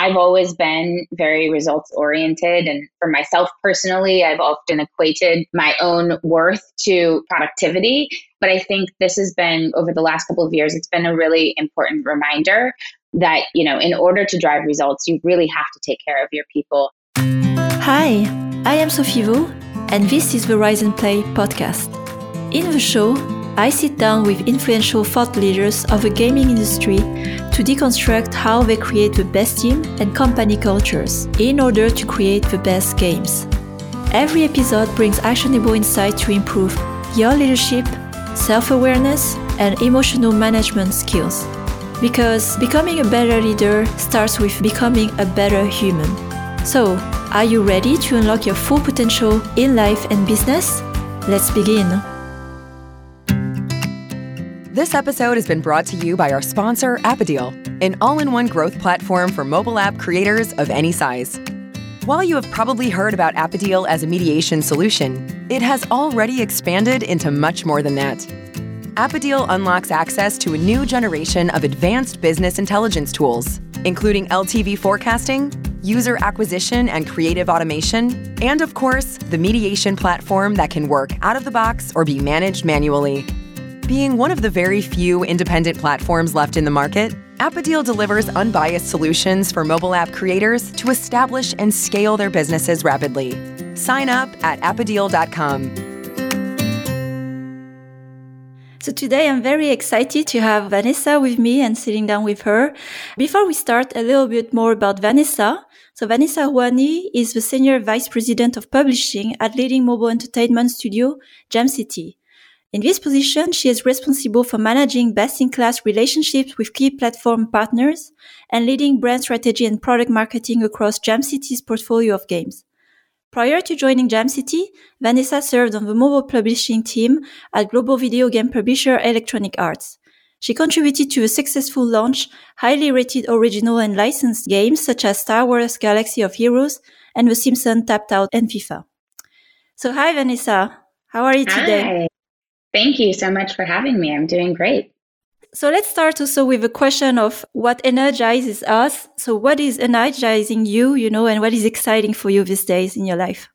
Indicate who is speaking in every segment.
Speaker 1: I've always been very results oriented. And for myself personally, I've often equated my own worth to productivity. But I think this has been over the last couple of years, it's been a really important reminder that, you know, in order to drive results, you really have to take care of your people.
Speaker 2: Hi, I am Sophie Vo, and this is the Rise and Play podcast. In the show, I sit down with influential thought leaders of the gaming industry to deconstruct how they create the best team and company cultures in order to create the best games. Every episode brings actionable insight to improve your leadership, self awareness, and emotional management skills. Because becoming a better leader starts with becoming a better human. So, are you ready to unlock your full potential in life and business? Let's begin.
Speaker 3: This episode has been brought to you by our sponsor, Appodeal, an all in one growth platform for mobile app creators of any size. While you have probably heard about Appodeal as a mediation solution, it has already expanded into much more than that. Appodeal unlocks access to a new generation of advanced business intelligence tools, including LTV forecasting, user acquisition and creative automation, and of course, the mediation platform that can work out of the box or be managed manually. Being one of the very few independent platforms left in the market, Appodeal delivers unbiased solutions for mobile app creators to establish and scale their businesses rapidly. Sign up at appodeal.com.
Speaker 2: So today I'm very excited to have Vanessa with me and sitting down with her. Before we start, a little bit more about Vanessa. So Vanessa Rouhani is the Senior Vice President of Publishing at leading mobile entertainment studio Jam City. In this position, she is responsible for managing best-in-class relationships with key platform partners and leading brand strategy and product marketing across Jam City's portfolio of games. Prior to joining Jam City, Vanessa served on the mobile publishing team at global video game publisher Electronic Arts. She contributed to a successful launch, highly rated original and licensed games such as Star Wars Galaxy of Heroes and The Simpsons Tapped Out and FIFA. So hi Vanessa, how are you today?
Speaker 1: Hi. Thank you so much for having me. I'm doing great.
Speaker 2: So let's start also with a question of what energizes us. So what is energizing you, you know, and what is exciting for you these days in your life?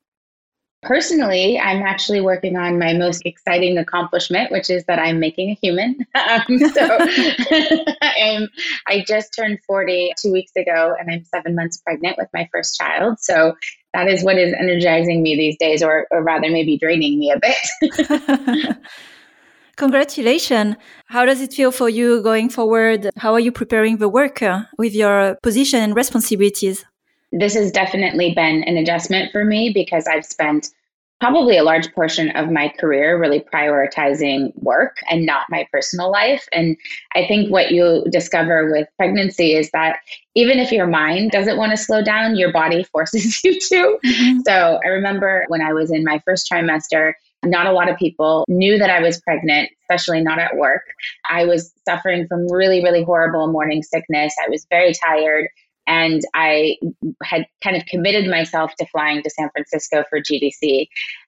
Speaker 1: Personally, I'm actually working on my most exciting accomplishment, which is that I'm making a human. Um, so I'm, I just turned 40 two weeks ago, and I'm seven months pregnant with my first child. So that is what is energizing me these days, or, or rather, maybe draining me a bit.
Speaker 2: Congratulations. How does it feel for you going forward? How are you preparing the work uh, with your position and responsibilities?
Speaker 1: This has definitely been an adjustment for me because I've spent probably a large portion of my career really prioritizing work and not my personal life. And I think what you discover with pregnancy is that even if your mind doesn't want to slow down, your body forces you to. Mm-hmm. So I remember when I was in my first trimester, not a lot of people knew that I was pregnant, especially not at work. I was suffering from really, really horrible morning sickness. I was very tired. And I had kind of committed myself to flying to San Francisco for GDC.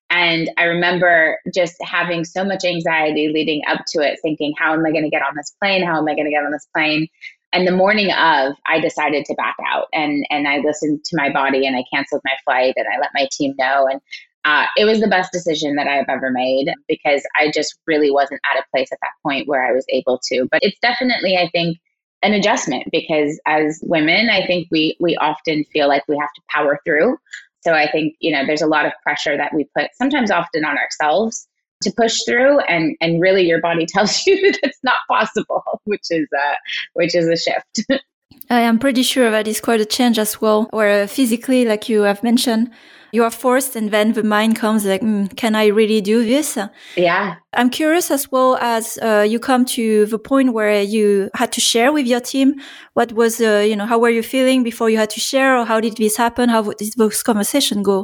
Speaker 1: And I remember just having so much anxiety leading up to it, thinking, how am I going to get on this plane? How am I going to get on this plane? And the morning of, I decided to back out and, and I listened to my body and I canceled my flight and I let my team know. And uh, it was the best decision that I've ever made because I just really wasn't at a place at that point where I was able to. But it's definitely, I think, an adjustment because as women, I think we we often feel like we have to power through. So I think you know there's a lot of pressure that we put sometimes often on ourselves to push through, and and really your body tells you that it's not possible, which is uh, which is a shift.
Speaker 2: I am pretty sure that is quite a change as well, where physically, like you have mentioned, you are forced and then the mind comes like mm, can i really do this?
Speaker 1: Yeah.
Speaker 2: I'm curious as well as uh, you come to the point where you had to share with your team what was uh, you know how were you feeling before you had to share or how did this happen? How did this conversation go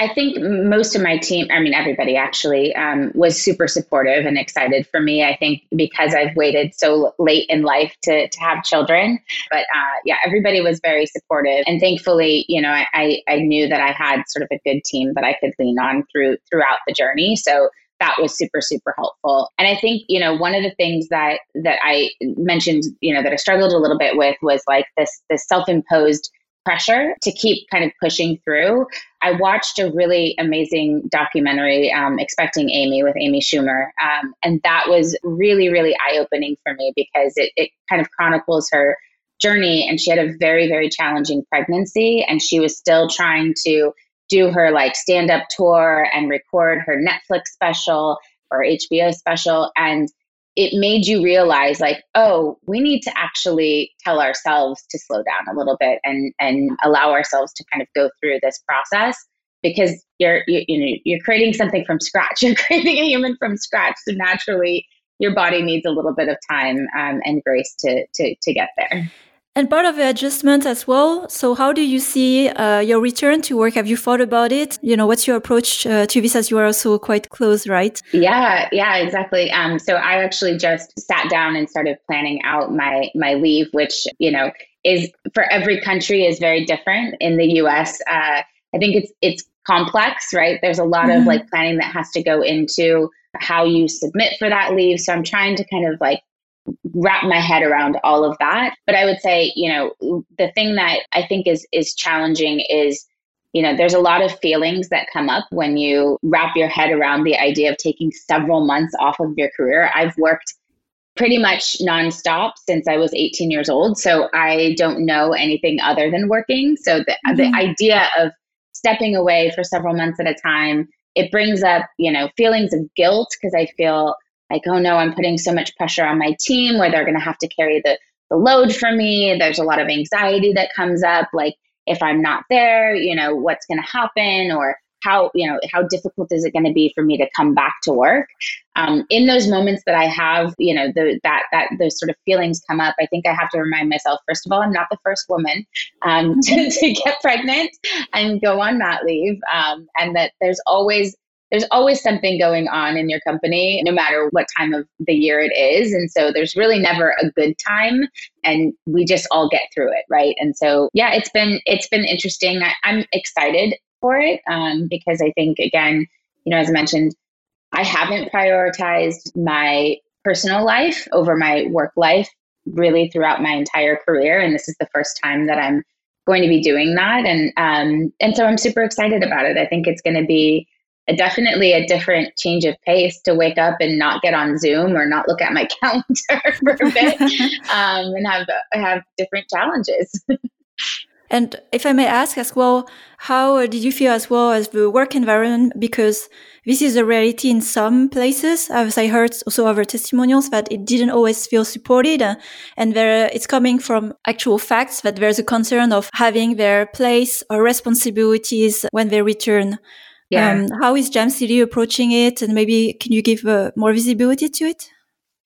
Speaker 1: I think most of my team, I mean, everybody actually, um, was super supportive and excited for me. I think because I've waited so late in life to, to have children. But uh, yeah, everybody was very supportive. And thankfully, you know, I, I knew that I had sort of a good team that I could lean on through throughout the journey. So that was super super helpful and i think you know one of the things that that i mentioned you know that i struggled a little bit with was like this this self-imposed pressure to keep kind of pushing through. I watched a really amazing documentary, um, Expecting Amy with Amy Schumer. Um, and that was really, really eye opening for me because it, it kind of chronicles her journey. And she had a very, very challenging pregnancy. And she was still trying to do her like stand up tour and record her Netflix special or HBO special. And it made you realize like oh we need to actually tell ourselves to slow down a little bit and and allow ourselves to kind of go through this process because you're you, you know you're creating something from scratch. You're creating a human from scratch. So naturally your body needs a little bit of time um, and grace to to to get there
Speaker 2: and part of the adjustment as well. So, how do you see uh, your return to work? Have you thought about it? You know, what's your approach uh, to this as you are also quite close, right?
Speaker 1: Yeah, yeah, exactly. Um, so, I actually just sat down and started planning out my my leave, which you know is for every country is very different. In the U.S., uh, I think it's it's complex, right? There's a lot mm-hmm. of like planning that has to go into how you submit for that leave. So, I'm trying to kind of like wrap my head around all of that. But I would say, you know, the thing that I think is is challenging is you know, there's a lot of feelings that come up when you wrap your head around the idea of taking several months off of your career. I've worked pretty much nonstop since I was 18 years old. So I don't know anything other than working. So the, mm-hmm. the idea of stepping away for several months at a time, it brings up, you know, feelings of guilt because I feel like, oh no, I'm putting so much pressure on my team where they're going to have to carry the, the load for me. There's a lot of anxiety that comes up. Like, if I'm not there, you know, what's going to happen or how, you know, how difficult is it going to be for me to come back to work? Um, in those moments that I have, you know, the, that, that, those sort of feelings come up, I think I have to remind myself, first of all, I'm not the first woman um, to, to get pregnant and go on mat leave. Um, and that there's always there's always something going on in your company, no matter what time of the year it is. And so there's really never a good time and we just all get through it. Right. And so, yeah, it's been, it's been interesting. I, am excited for it um, because I think, again, you know, as I mentioned, I haven't prioritized my personal life over my work life really throughout my entire career. And this is the first time that I'm going to be doing that. And, um, and so I'm super excited about it. I think it's going to be, definitely a different change of pace to wake up and not get on Zoom or not look at my calendar for a bit um, and have have different challenges.
Speaker 2: and if I may ask as well, how did you feel as well as the work environment? Because this is a reality in some places, as I heard also other testimonials that it didn't always feel supported, uh, and there it's coming from actual facts that there's a concern of having their place or responsibilities when they return. Yeah. Um, how is Jam City approaching it? And maybe can you give uh, more visibility to it?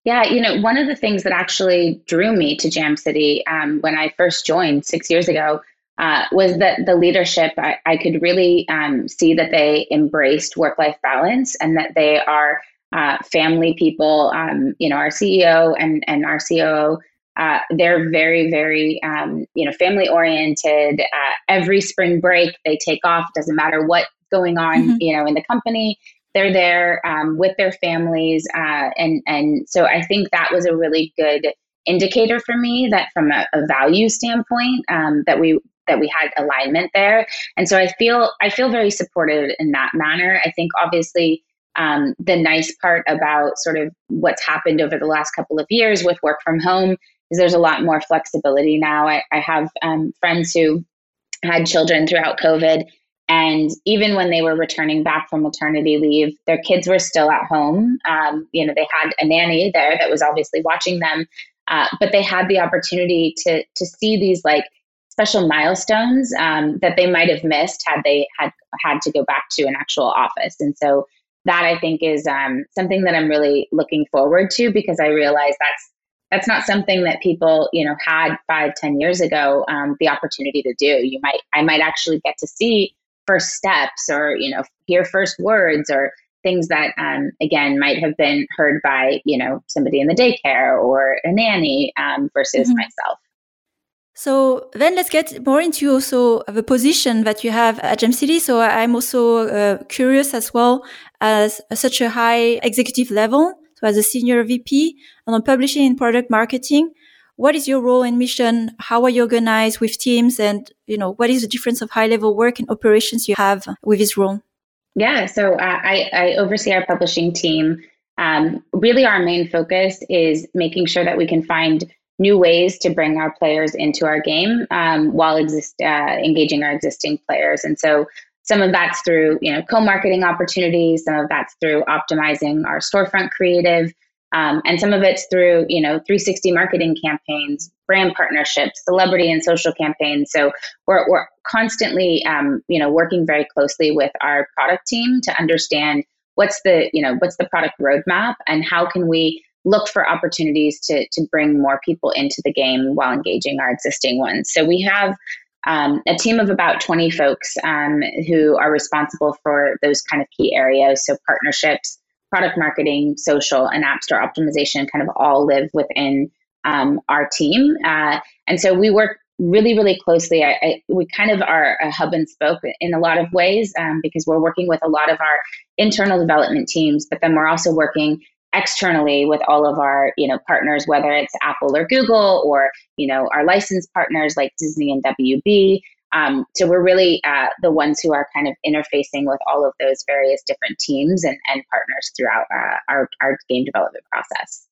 Speaker 1: Yeah, you know, one of the things that actually drew me to Jam City um, when I first joined six years ago uh, was that the leadership, I, I could really um, see that they embraced work life balance and that they are uh, family people. Um, you know, our CEO and, and our COO, uh, they're very, very, um, you know, family oriented. Uh, every spring break, they take off, doesn't matter what going on, mm-hmm. you know, in the company. They're there um, with their families, uh, and and so I think that was a really good indicator for me that from a, a value standpoint um, that we that we had alignment there, and so I feel I feel very supported in that manner. I think obviously. Um, the nice part about sort of what's happened over the last couple of years with work from home is there's a lot more flexibility now. I, I have um, friends who had children throughout COVID and even when they were returning back from maternity leave, their kids were still at home. Um, you know, they had a nanny there that was obviously watching them, uh, but they had the opportunity to to see these like special milestones um, that they might have missed had they had had to go back to an actual office. And so that I think is um, something that I'm really looking forward to because I realize that's that's not something that people you know had five ten years ago um, the opportunity to do you might i might actually get to see first steps or you know hear first words or things that um, again might have been heard by you know somebody in the daycare or a nanny um, versus mm-hmm. myself
Speaker 2: so then let's get more into also the position that you have at Jam City. So I'm also uh, curious as well as such a high executive level. So as a senior VP and on publishing and product marketing, what is your role and mission? How are you organized with teams? And, you know, what is the difference of high level work and operations you have with this role?
Speaker 1: Yeah, so uh, I, I oversee our publishing team. Um, really, our main focus is making sure that we can find new ways to bring our players into our game um, while exist, uh, engaging our existing players. And so some of that's through you know co-marketing opportunities, some of that's through optimizing our storefront creative, um, and some of it's through you know 360 marketing campaigns, brand partnerships, celebrity and social campaigns. So we're we're constantly um, you know working very closely with our product team to understand what's the you know what's the product roadmap and how can we look for opportunities to to bring more people into the game while engaging our existing ones. So we have um, a team of about 20 folks um, who are responsible for those kind of key areas. So partnerships, product marketing, social, and app store optimization kind of all live within um, our team. Uh, and so we work really, really closely. I, I, we kind of are a hub and spoke in a lot of ways um, because we're working with a lot of our internal development teams, but then we're also working externally with all of our you know partners whether it's apple or google or you know our licensed partners like disney and wb um, so we're really uh, the ones who are kind of interfacing with all of those various different teams and, and partners throughout uh, our, our game development process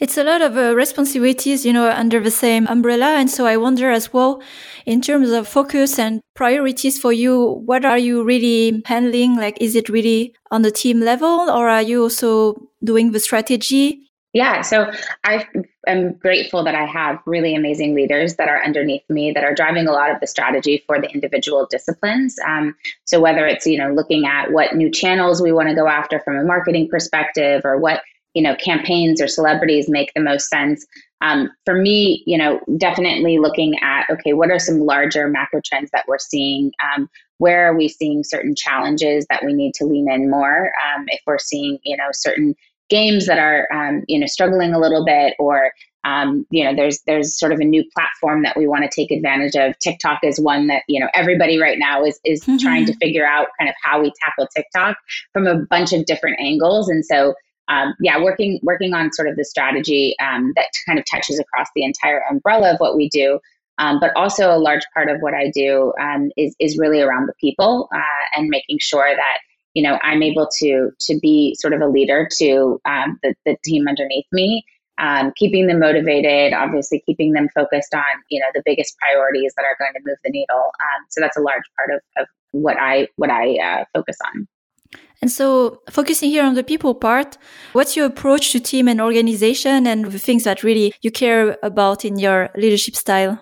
Speaker 2: it's a lot of uh, responsibilities, you know, under the same umbrella. And so I wonder as well, in terms of focus and priorities for you, what are you really handling? Like, is it really on the team level or are you also doing the strategy?
Speaker 1: Yeah, so I am grateful that I have really amazing leaders that are underneath me that are driving a lot of the strategy for the individual disciplines. Um, so whether it's you know looking at what new channels we want to go after from a marketing perspective, or what you know campaigns or celebrities make the most sense um, for me you know definitely looking at okay what are some larger macro trends that we're seeing um, where are we seeing certain challenges that we need to lean in more um, if we're seeing you know certain games that are um, you know struggling a little bit or um, you know there's there's sort of a new platform that we want to take advantage of tiktok is one that you know everybody right now is is mm-hmm. trying to figure out kind of how we tackle tiktok from a bunch of different angles and so um, yeah, working working on sort of the strategy um, that kind of touches across the entire umbrella of what we do. Um, but also a large part of what I do um, is is really around the people uh, and making sure that you know I'm able to to be sort of a leader to um, the the team underneath me, um, keeping them motivated, obviously keeping them focused on you know the biggest priorities that are going to move the needle. so that's a large part of, of what I what I uh, focus on.
Speaker 2: And so, focusing here on the people part, what's your approach to team and organization and the things that really you care about in your leadership style?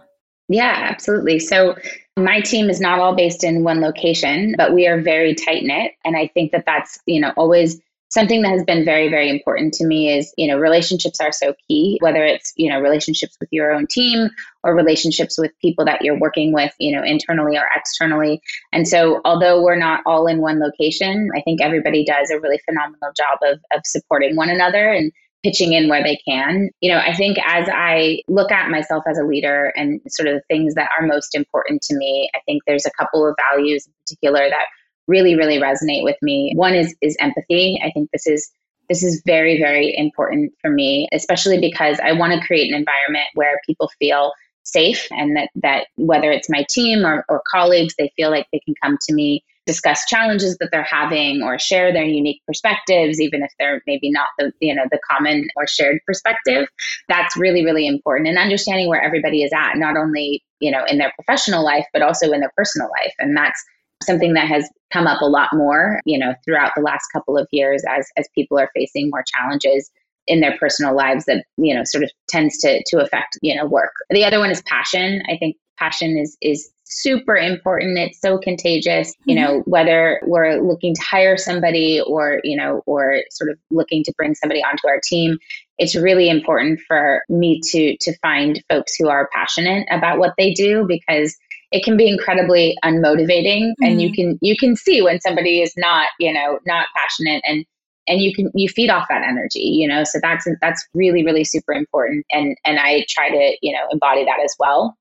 Speaker 1: Yeah, absolutely. So, my team is not all based in one location, but we are very tight knit. And I think that that's, you know, always something that has been very very important to me is you know relationships are so key whether it's you know relationships with your own team or relationships with people that you're working with you know internally or externally and so although we're not all in one location i think everybody does a really phenomenal job of of supporting one another and pitching in where they can. You know, I think as I look at myself as a leader and sort of the things that are most important to me, I think there's a couple of values in particular that really really resonate with me one is is empathy i think this is this is very very important for me especially because i want to create an environment where people feel safe and that that whether it's my team or, or colleagues they feel like they can come to me discuss challenges that they're having or share their unique perspectives even if they're maybe not the you know the common or shared perspective. That's really really important and understanding where everybody is at not only you know in their professional life but also in their personal life. And that's something that has come up a lot more, you know, throughout the last couple of years as as people are facing more challenges in their personal lives that, you know, sort of tends to to affect, you know, work. The other one is passion. I think passion is is super important. It's so contagious, you mm-hmm. know, whether we're looking to hire somebody or, you know, or sort of looking to bring somebody onto our team. It's really important for me to to find folks who are passionate about what they do because it can be incredibly unmotivating mm-hmm. and you mm-hmm. can you can see when somebody is not you know not passionate and and you can you feed off that energy you know? So that's that's really really super important. And and i try to you know embody that as well.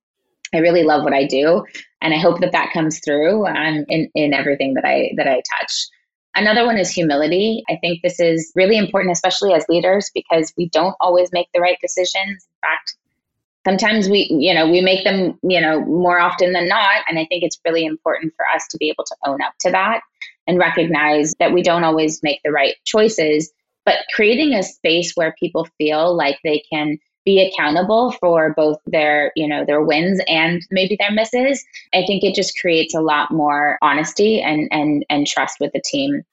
Speaker 1: I really love what i do and i hope that that comes through in in everything that i that i touch. Another one is humility. I think this is really important, especially as leaders, because we don't always make the right decisions. In fact, sometimes we you know we make them you know more often than not and i think it's really important for us to be able to own up to that and recognize that we don't always make the right choices but creating a space where people feel like they can be accountable for both their you know their wins and maybe their misses i think it just creates a lot more honesty and and and trust with the team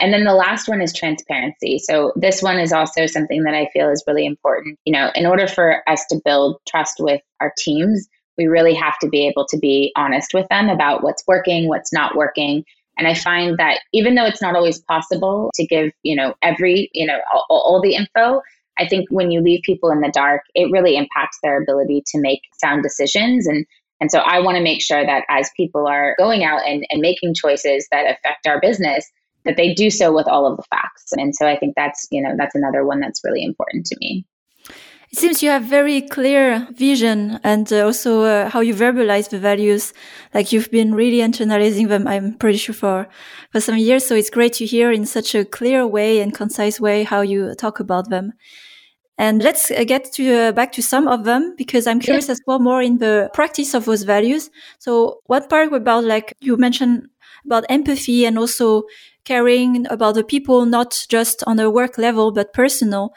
Speaker 1: and then the last one is transparency. So this one is also something that I feel is really important. You know, in order for us to build trust with our teams, we really have to be able to be honest with them about what's working, what's not working. And I find that even though it's not always possible to give, you know, every, you know, all, all the info, I think when you leave people in the dark, it really impacts their ability to make sound decisions. And and so I want to make sure that as people are going out and, and making choices that affect our business, that they do so with all of the facts. And so I think that's, you know, that's another one that's really important to me.
Speaker 2: It seems you have very clear vision and uh, also uh, how you verbalize the values. Like you've been really internalizing them, I'm pretty sure for, for some years. So it's great to hear in such a clear way and concise way how you talk about them. And let's uh, get to uh, back to some of them because I'm curious yeah. as well more in the practice of those values. So what part about like you mentioned about empathy and also caring about the people, not just on a work level, but personal.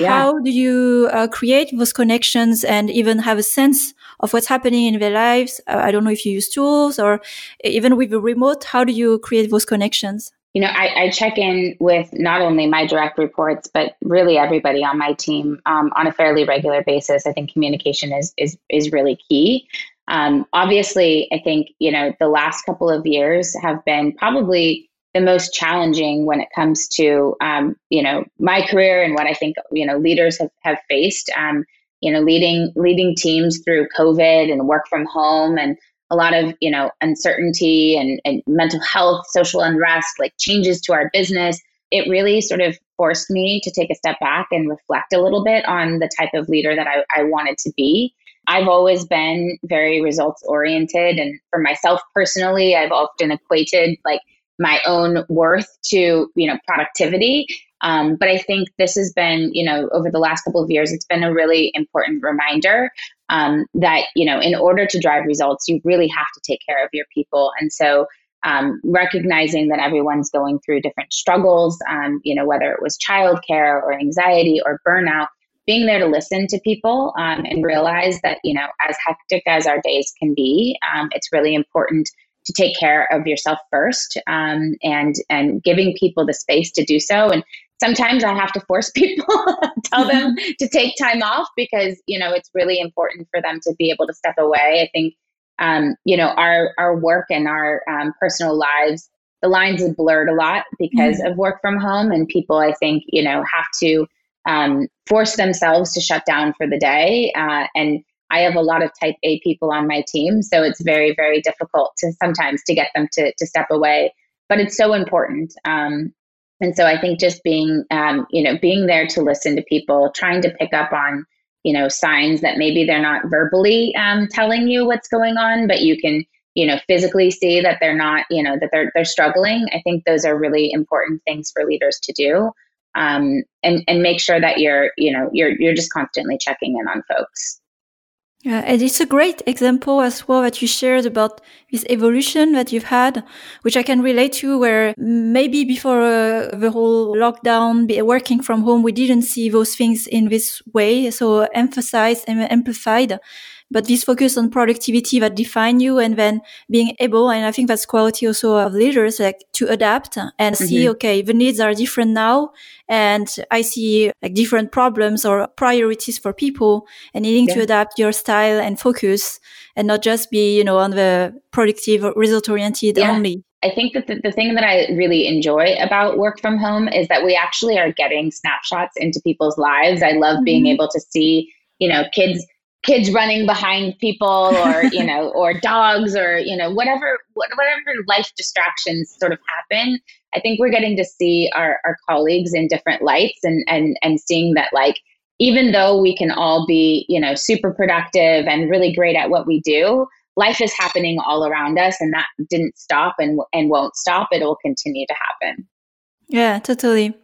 Speaker 2: Yeah. How do you uh, create those connections and even have a sense of what's happening in their lives? Uh, I don't know if you use tools or even with the remote, how do you create those connections?
Speaker 1: You know, I, I check in with not only my direct reports, but really everybody on my team um, on a fairly regular basis. I think communication is is is really key. Um, obviously, I think you know the last couple of years have been probably the most challenging when it comes to um, you know my career and what I think you know leaders have, have faced. Um, you know, leading leading teams through COVID and work from home and a lot of you know uncertainty and, and mental health, social unrest, like changes to our business. It really sort of forced me to take a step back and reflect a little bit on the type of leader that I, I wanted to be. I've always been very results oriented. And for myself personally, I've often equated like my own worth to you know productivity. Um, but i think this has been you know over the last couple of years it's been a really important reminder um, that you know in order to drive results you really have to take care of your people. And so um, recognizing that everyone's going through different struggles um, you know whether it was childcare or anxiety or burnout being there to listen to people um, and realize that you know as hectic as our days can be um, it's really important to take care of yourself first um, and and giving people the space to do so. And sometimes i have to force people tell them to take time off because you know it's really important for them to be able to step away. I think um, you know our our work and our um, personal lives the lines are blurred a lot because mm-hmm. of work from home and people i think you know have to um, force themselves to shut down for the day uh, and I have a lot of type A people on my team, so it's very, very difficult to sometimes to get them to to step away. But it's so important. Um, and so I think just being, um, you know, being there to listen to people, trying to pick up on, you know, signs that maybe they're not verbally um, telling you what's going on, but you can, you know, physically see that they're not, you know, that they're they're struggling. I think those are really important things for leaders to do, um, and and make sure that you're, you know, you're you're just constantly checking in on folks.
Speaker 2: Yeah, and it's a great example as well that you shared about this evolution that you've had, which I can relate to where maybe before uh, the whole lockdown, working from home, we didn't see those things in this way. So emphasized and amplified but this focus on productivity that define you and then being able and i think that's quality also of leaders like to adapt and mm-hmm. see okay the needs are different now and i see like different problems or priorities for people and needing yeah. to adapt your style and focus and not just be you know on the productive result oriented yeah. only
Speaker 1: I think that the, the thing that I really enjoy about work from home is that we actually are getting snapshots into people's lives. I love mm-hmm. being able to see, you know, kids kids running behind people or you know or dogs or you know whatever whatever life distractions sort of happen i think we're getting to see our, our colleagues in different lights and and and seeing that like even though we can all be you know super productive and really great at what we do life is happening all around us and that didn't stop and and won't stop. It will continue to happen.
Speaker 2: Yeah totally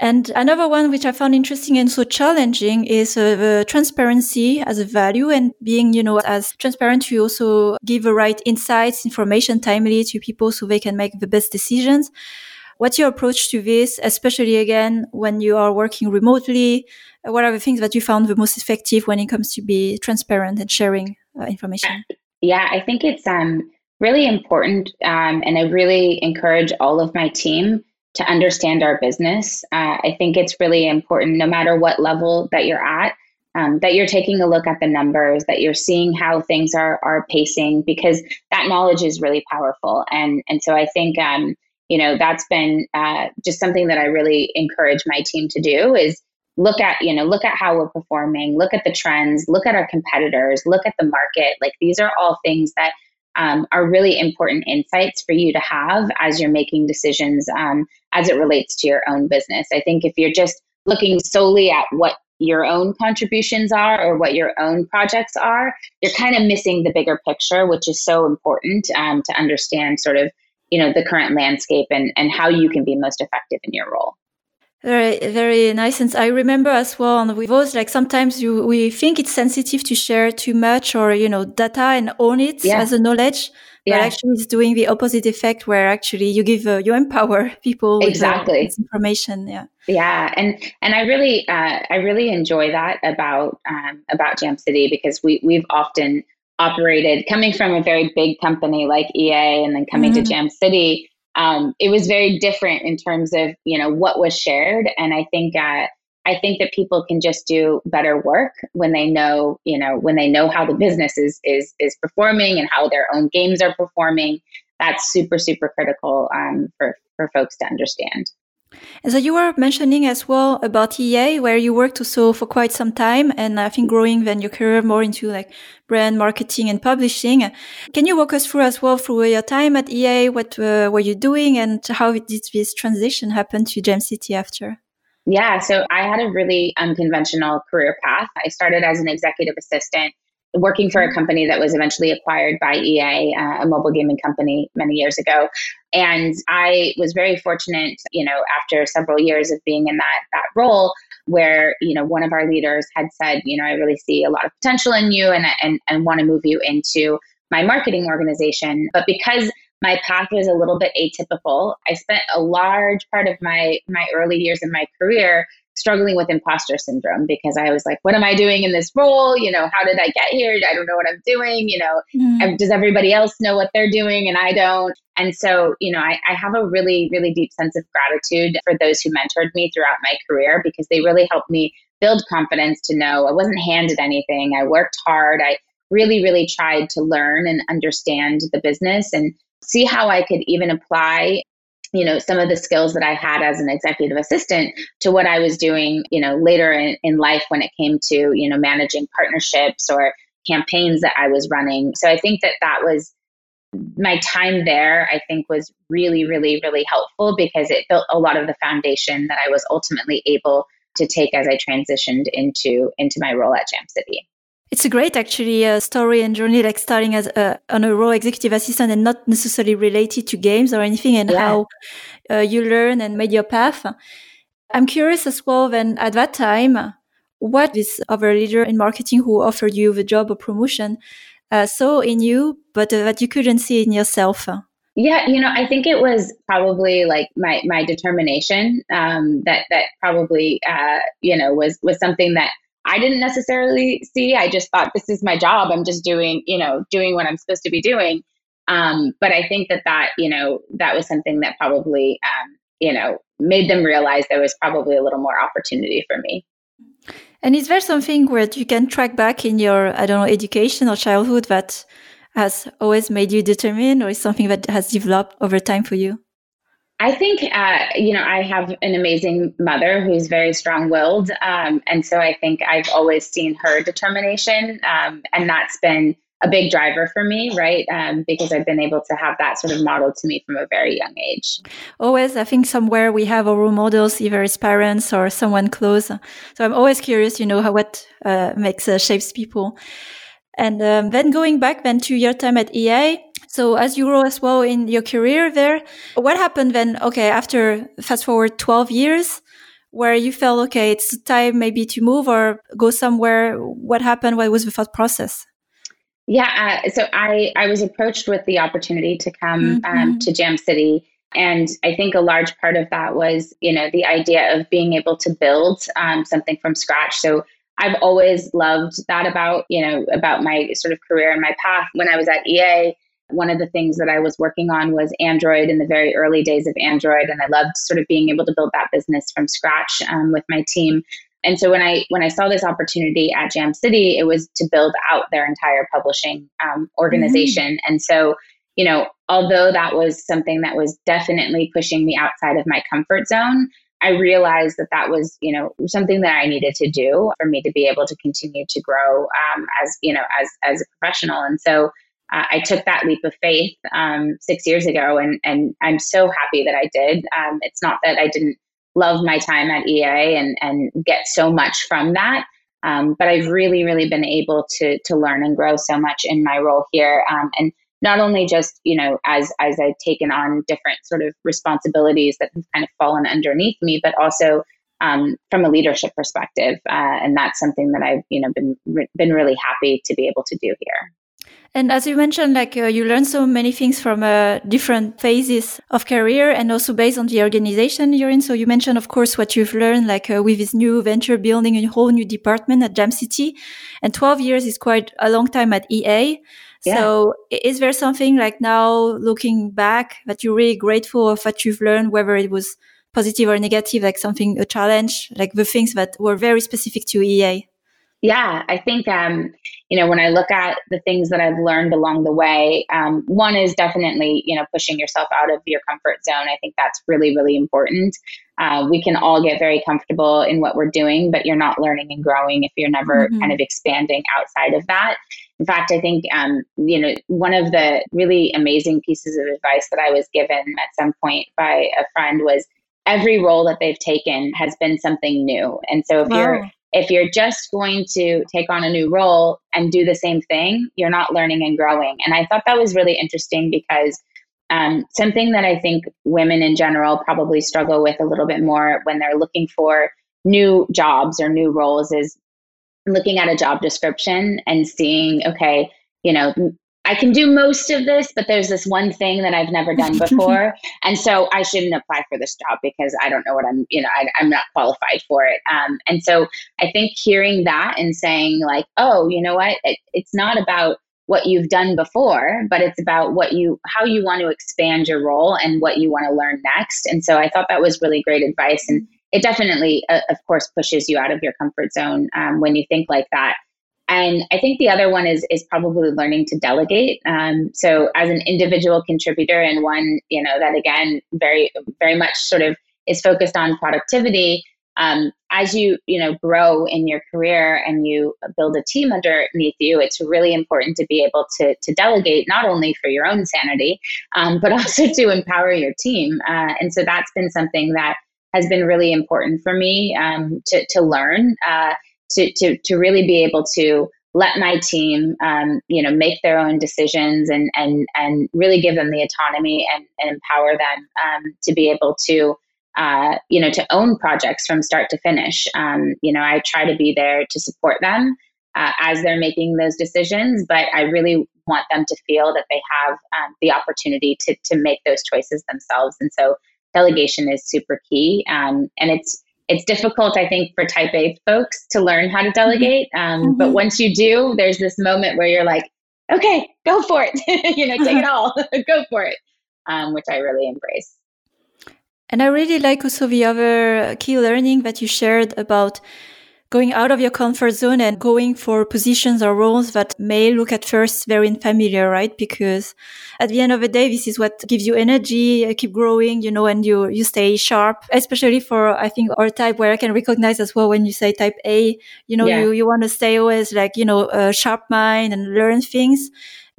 Speaker 2: And another one which I found interesting and so challenging is uh, the transparency as a value and being, you know, as transparent to also give the right insights, information timely to people so they can make the best decisions. What's your approach to this, especially again when you are working remotely? What are the things that you found the most effective when it comes to be transparent and sharing uh, information?
Speaker 1: Yeah, I think it's um, really important, um, and I really encourage all of my team to understand our business. Uh, I think it's really important, no matter what level that you're at, um, that you're taking a look at the numbers, that you're seeing how things are are pacing, because that knowledge is really powerful. And and so I think um, you know that's been uh, just something that I really encourage my team to do is look at you know look at how we're performing, look at the trends, look at our competitors, look at the market. Like these are all things that um, are really important insights for you to have as you're making decisions um, as it relates to your own business. I think if you're just looking solely at what your own contributions are or what your own projects are, you're kind of missing the bigger picture, which is so important um, to understand sort of you know the current landscape and and how you can be most effective in your role
Speaker 2: very very nice and i remember as well on those like sometimes you we think it's sensitive to share too much or you know data and own it yeah. as a knowledge yeah. but actually it's doing the opposite effect where actually you give uh, you empower people
Speaker 1: exactly
Speaker 2: with, uh, information yeah
Speaker 1: yeah and and i really uh, i really enjoy that about um, about jam city because we we've often operated coming from a very big company like EA and then coming mm-hmm. to Jam City. Um, it was very different in terms of you know what was shared, and I think uh, I think that people can just do better work when they know you know when they know how the business is is is performing and how their own games are performing. That's super super critical um, for for folks to understand.
Speaker 2: And so you were mentioning as well about EA, where you worked also for quite some time, and I think growing then your career more into like brand marketing and publishing. Can you walk us through as well through your time at EA? What uh, were you doing, and how did this transition happen to Jam City after?
Speaker 1: Yeah, so I had a really unconventional career path. I started as an executive assistant working for a company that was eventually acquired by EA, uh, a mobile gaming company, many years ago. And I was very fortunate, you know, after several years of being in that that role, where you know one of our leaders had said, you know, I really see a lot of potential in you, and and and want to move you into my marketing organization. But because my path was a little bit atypical, I spent a large part of my my early years in my career struggling with imposter syndrome because I was like, what am I doing in this role? You know, how did I get here? I don't know what I'm doing. You know, mm. does everybody else know what they're doing and I don't? And so, you know, I, I have a really, really deep sense of gratitude for those who mentored me throughout my career because they really helped me build confidence to know I wasn't handed anything. I worked hard. I really, really tried to learn and understand the business and see how I could even apply you know some of the skills that i had as an executive assistant to what i was doing you know later in, in life when it came to you know managing partnerships or campaigns that i was running. So i think that that was my time there i think was really really really helpful because it built a lot of the foundation that i was ultimately able to take as i transitioned into into my role at jam city
Speaker 2: it's a great, actually, uh, story and journey, like starting as a, on a raw executive assistant and not necessarily related to games or anything, and yeah. how uh, you learn and made your path. I'm curious as well. Then at that time, what this other leader in marketing who offered you the job or promotion uh, saw in you, but uh, that you couldn't see in yourself.
Speaker 1: Yeah, you know, I think it was probably like my my determination um, that that probably uh, you know was was something that I didn't necessarily see. I just thought this is my job. I'm just doing, you know, doing what I'm supposed to be doing. Um, but I think that that, you know, that was something that probably, um, you know, made them realize there was probably a little more opportunity for me.
Speaker 2: And is there something where you can track back in your, I don't know, education or childhood that has always made you determined or is something that has developed over time for you?
Speaker 1: I think, uh, you know, I have an amazing mother who's very strong willed. Um, and so I think I've always seen her determination. Um, and that's been a big driver for me, right? Um, because I've been able to have that sort of model to me from a very young age.
Speaker 2: Always, I think somewhere we have our role models, either as parents or someone close. So I'm always curious, you know, how what uh, makes uh, shapes people. And um, then going back then to your time at EA, so as you grow as well in your career there, what happened then? Okay, after fast forward 12 years, where you felt, okay, it's time maybe to move or go somewhere? What happened? What was the thought process?
Speaker 1: Yeah, uh, so I, I was approached with the opportunity to come um, mm-hmm. um, to Jam City. And I think a large part of that was, you know, the idea of being able to build um, something from scratch. So I've always loved that about, you know, about my sort of career and my path. When I was at EA, one of the things that I was working on was Android in the very early days of Android, and I loved sort of being able to build that business from scratch um, with my team. And so when I when I saw this opportunity at Jam City, it was to build out their entire publishing um, organization. Mm-hmm. And so, you know, although that was something that was definitely pushing me outside of my comfort zone, I realized that that was, you know, something that I needed to do for me to be able to continue to grow um, as, you know, as as a professional. And so I took that leap of faith um, six years ago, and and I'm so happy that I did. Um, it's not that I didn't love my time at EA and and get so much from that, um, but I've really really been able to to learn and grow so much in my role here, um, and not only just you know as as I've taken on different sort of responsibilities that have kind of fallen underneath me, but also um, from a leadership perspective, uh, and that's something that I've you know been been really happy to be able to do here.
Speaker 2: And as you mentioned, like uh, you learn so many things from uh, different phases of career and also based on the organization you're in. So you mentioned, of course, what you've learned, like uh, with this new venture building a whole new department at Jam City. And 12 years is quite a long time at EA. Yeah. So is there something like now looking back that you're really grateful of what you've learned, whether it was positive or negative, like something, a challenge, like the things that were very specific to EA?
Speaker 1: Yeah, I think um, you know when I look at the things that I've learned along the way, um, one is definitely you know pushing yourself out of your comfort zone. I think that's really really important. Uh, we can all get very comfortable in what we're doing, but you're not learning and growing if you're never mm-hmm. kind of expanding outside of that. In fact, I think um, you know one of the really amazing pieces of advice that I was given at some point by a friend was every role that they've taken has been something new. And so if wow. you're if you're just going to take on a new role and do the same thing, you're not learning and growing. And I thought that was really interesting because um, something that I think women in general probably struggle with a little bit more when they're looking for new jobs or new roles is looking at a job description and seeing, okay, you know, I can do most of this, but there's this one thing that I've never done before. and so I shouldn't apply for this job because I don't know what I'm, you know, I, am not qualified for it. Um, and so I think hearing that and saying, like, oh, you know what? It, it's not about what you've done before, but it's about what you, how you want to expand your role and what you want to learn next. And so I thought that was really great advice. And it definitely, uh, of course, pushes you out of your comfort zone um, when you think like that. And I think the other one is is probably learning to delegate. Um, so as an individual contributor and one, you know, that again very very much sort of is focused on productivity. Um, as you you know grow in your career and you build a team underneath you, it's really important to be able to to delegate not only for your own sanity, um, but also to empower your team. Uh, and so that's been something that has been really important for me um, to to learn. Uh, to to to really be able to let my team um, you know make their own decisions and and and really give them the autonomy and, and empower them um, to be able to uh, you know to own projects from start to finish. Um, you know i try to be there to support them uh, as they're making those decisions but i really want them to feel that they have um, the opportunity to to make those choices themselves. And so delegation is super key um, and it's it's difficult, I think, for type A folks to learn how to delegate. Um, mm-hmm. But once you do, there's this moment where you're like, okay, go for it. you know, take it all, go for it, um, which I really embrace.
Speaker 2: And I really like also the other key learning that you shared about going out of your comfort zone and going for positions or roles that may look at first very unfamiliar, right? Because at the end of the day, this is what gives you energy, keep growing, you know, and you, you stay sharp, especially for, I think, our type where I can recognize as well when you say type A, you know, yeah. you, you want to stay always like, you know, a sharp mind and learn things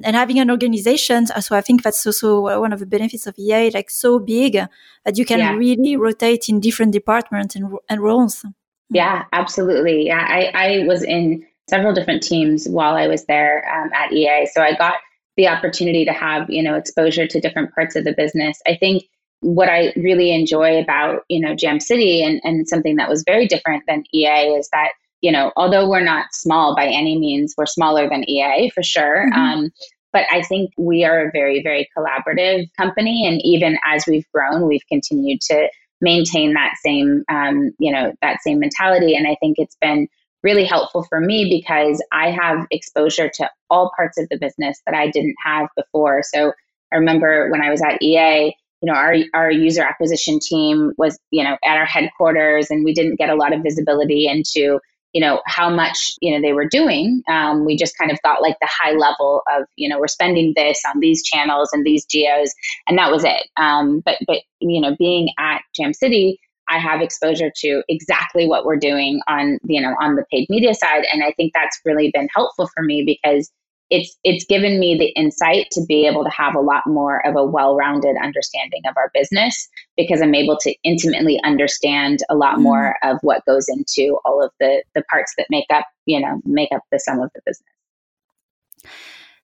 Speaker 2: and having an organization. So I think that's also one of the benefits of EA, like so big that you can yeah. really rotate in different departments and, and roles.
Speaker 1: Yeah, absolutely. Yeah, I, I was in several different teams while I was there um, at EA. So I got the opportunity to have, you know, exposure to different parts of the business. I think what I really enjoy about, you know, Jam City and, and something that was very different than EA is that, you know, although we're not small by any means, we're smaller than EA for sure. Mm-hmm. Um, but I think we are a very, very collaborative company. And even as we've grown, we've continued to maintain that same, um, you know, that same mentality. And I think it's been really helpful for me because I have exposure to all parts of the business that I didn't have before. So I remember when I was at EA, you know, our our user acquisition team was, you know, at our headquarters, and we didn't get a lot of visibility into, you know, how much you know they were doing. Um, we just kind of got like the high level of, you know, we're spending this on these channels and these geos, and that was it. Um, but but you know, being at Jam City, I have exposure to exactly what we're doing on, you know, on the paid media side. And I think that's really been helpful for me because it's it's given me the insight to be able to have a lot more of a well-rounded understanding of our business because I'm able to intimately understand a lot mm-hmm. more of what goes into all of the the parts that make up, you know, make up the sum of the business.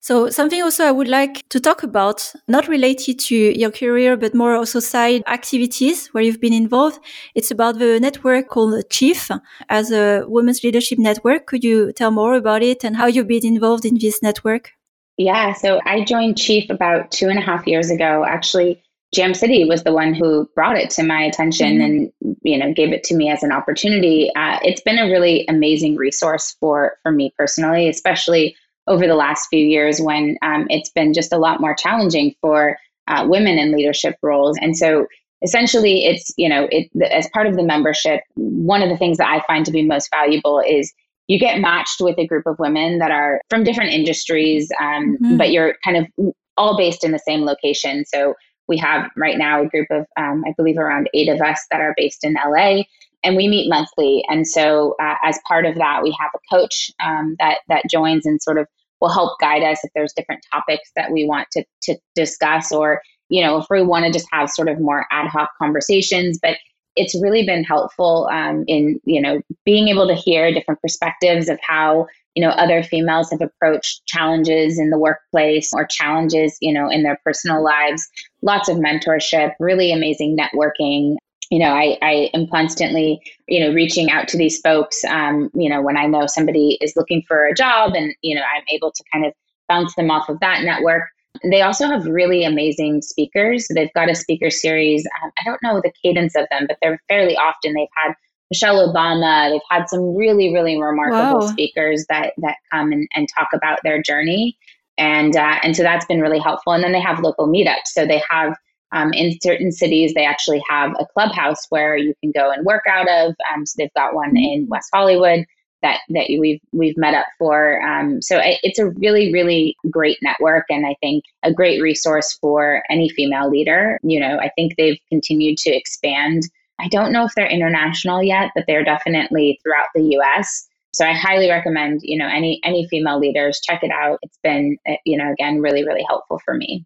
Speaker 2: So something also I would like to talk about, not related to your career, but more also side activities where you've been involved. It's about the network called Chief as a women's leadership network. Could you tell more about it and how you've been involved in this network?
Speaker 1: Yeah, so I joined Chief about two and a half years ago. Actually, Jam City was the one who brought it to my attention mm-hmm. and you know gave it to me as an opportunity. Uh, it's been a really amazing resource for for me personally, especially over the last few years when um, it's been just a lot more challenging for uh, women in leadership roles. And so essentially it's, you know, it, as part of the membership, one of the things that I find to be most valuable is you get matched with a group of women that are from different industries, um, mm-hmm. but you're kind of all based in the same location. So we have right now a group of, um, I believe, around eight of us that are based in LA and we meet monthly. And so, uh, as part of that, we have a coach um, that that joins and sort of will help guide us if there's different topics that we want to to discuss, or you know, if we want to just have sort of more ad hoc conversations. But it's really been helpful um, in you know being able to hear different perspectives of how you know other females have approached challenges in the workplace or challenges you know in their personal lives lots of mentorship really amazing networking you know, I, I am constantly, you know, reaching out to these folks, um, you know, when I know somebody is looking for a job and, you know, I'm able to kind of bounce them off of that network. They also have really amazing speakers. They've got a speaker series. Um, I don't know the cadence of them, but they're fairly often. They've had Michelle Obama. They've had some really, really remarkable wow. speakers that that come and, and talk about their journey, and uh, and so that's been really helpful. And then they have local meetups. So they have um, in certain cities, they actually have a clubhouse where you can go and work out of. Um, so they've got one mm-hmm. in West Hollywood that that we've we've met up for. Um, so it's a really really great network, and I think a great resource for any female leader. You know, I think they've continued to expand. I don't know if they're international yet, but they're definitely throughout the U.S. So I highly recommend you know any any female leaders check it out. It's been uh, you know again really really helpful for me.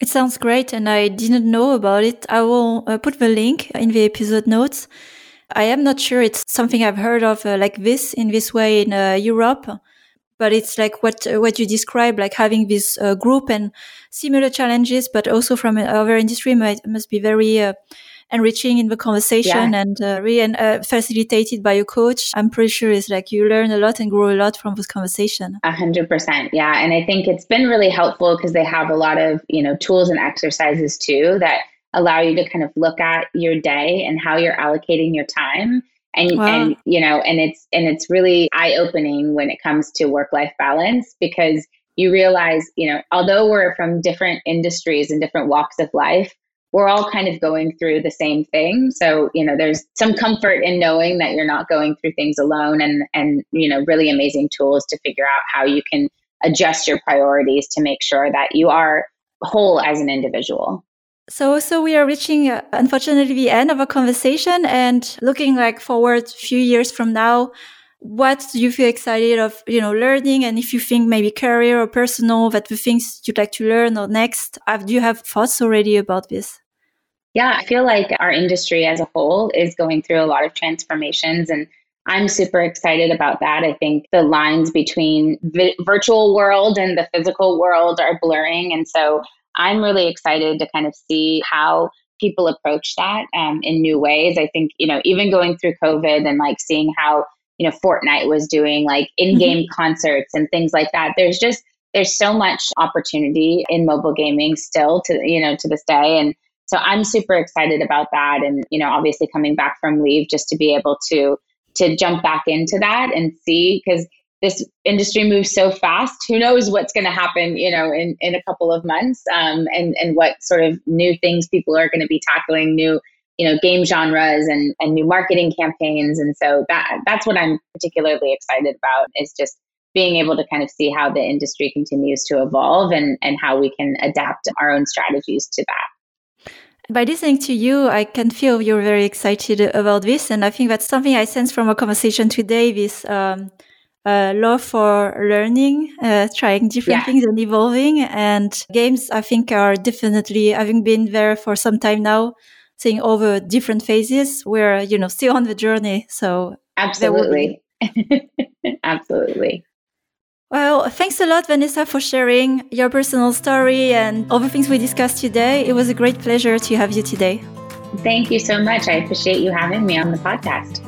Speaker 2: It sounds great, and I didn't know about it. I will uh, put the link in the episode notes. I am not sure it's something I've heard of uh, like this in this way in uh, Europe, but it's like what uh, what you describe, like having this uh, group and similar challenges, but also from other industry might, must be very uh, enriching in the conversation yeah. and uh, really and, uh, facilitated by a coach. I'm pretty sure it's like you learn a lot and grow a lot from this conversation.
Speaker 1: A hundred percent. Yeah. And I think it's been really helpful because they have a lot of, you know, tools and exercises too that allow you to kind of look at your day and how you're allocating your time. And, wow. and you know and it's and it's really eye opening when it comes to work life balance because you realize you know although we're from different industries and different walks of life we're all kind of going through the same thing. So, you know, there's some comfort in knowing that you're not going through things alone and and you know, really amazing tools to figure out how you can adjust your priorities to make sure that you are whole as an individual.
Speaker 2: So, so we are reaching, uh, unfortunately, the end of our conversation and looking like forward a few years from now. What do you feel excited of, you know, learning? And if you think maybe career or personal, that the things you'd like to learn or next, do you have thoughts already about this?
Speaker 1: Yeah, I feel like our industry as a whole is going through a lot of transformations and I'm super excited about that. I think the lines between the virtual world and the physical world are blurring and so I'm really excited to kind of see how people approach that um, in new ways. I think, you know, even going through COVID and like seeing how, you know, Fortnite was doing like in game mm-hmm. concerts and things like that, there's just, there's so much opportunity in mobile gaming still to, you know, to this day. And so I'm super excited about that. And, you know, obviously coming back from leave just to be able to, to jump back into that and see, because this industry moves so fast. Who knows what's going to happen, you know, in, in a couple of months, um, and and what sort of new things people are going to be tackling, new you know game genres and and new marketing campaigns, and so that that's what I'm particularly excited about is just being able to kind of see how the industry continues to evolve and and how we can adapt our own strategies to that.
Speaker 2: By listening to you, I can feel you're very excited about this, and I think that's something I sense from our conversation today. This um, uh, love for learning, uh, trying different yeah. things and evolving. And games, I think, are definitely having been there for some time now, seeing over different phases. We're, you know, still on the journey. So
Speaker 1: absolutely, absolutely.
Speaker 2: Well, thanks a lot, Vanessa, for sharing your personal story and all the things we discussed today. It was a great pleasure to have you today.
Speaker 1: Thank you so much. I appreciate you having me on the podcast.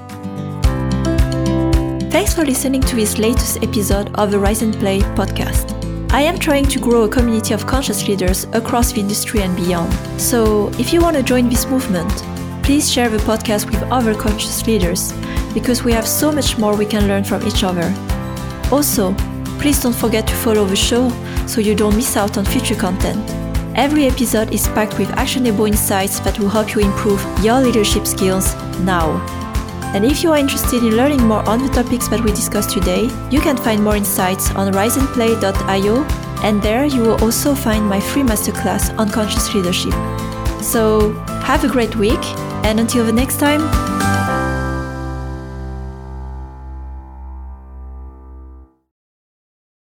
Speaker 2: Thanks for listening to this latest episode of the Rise and Play podcast. I am trying to grow a community of conscious leaders across the industry and beyond. So, if you want to join this movement, please share the podcast with other conscious leaders because we have so much more we can learn from each other. Also, please don't forget to follow the show so you don't miss out on future content. Every episode is packed with actionable insights that will help you improve your leadership skills now. And if you are interested in learning more on the topics that we discussed today, you can find more insights on riseandplay.io, and there you will also find my free masterclass on conscious leadership. So, have a great week, and until the next time,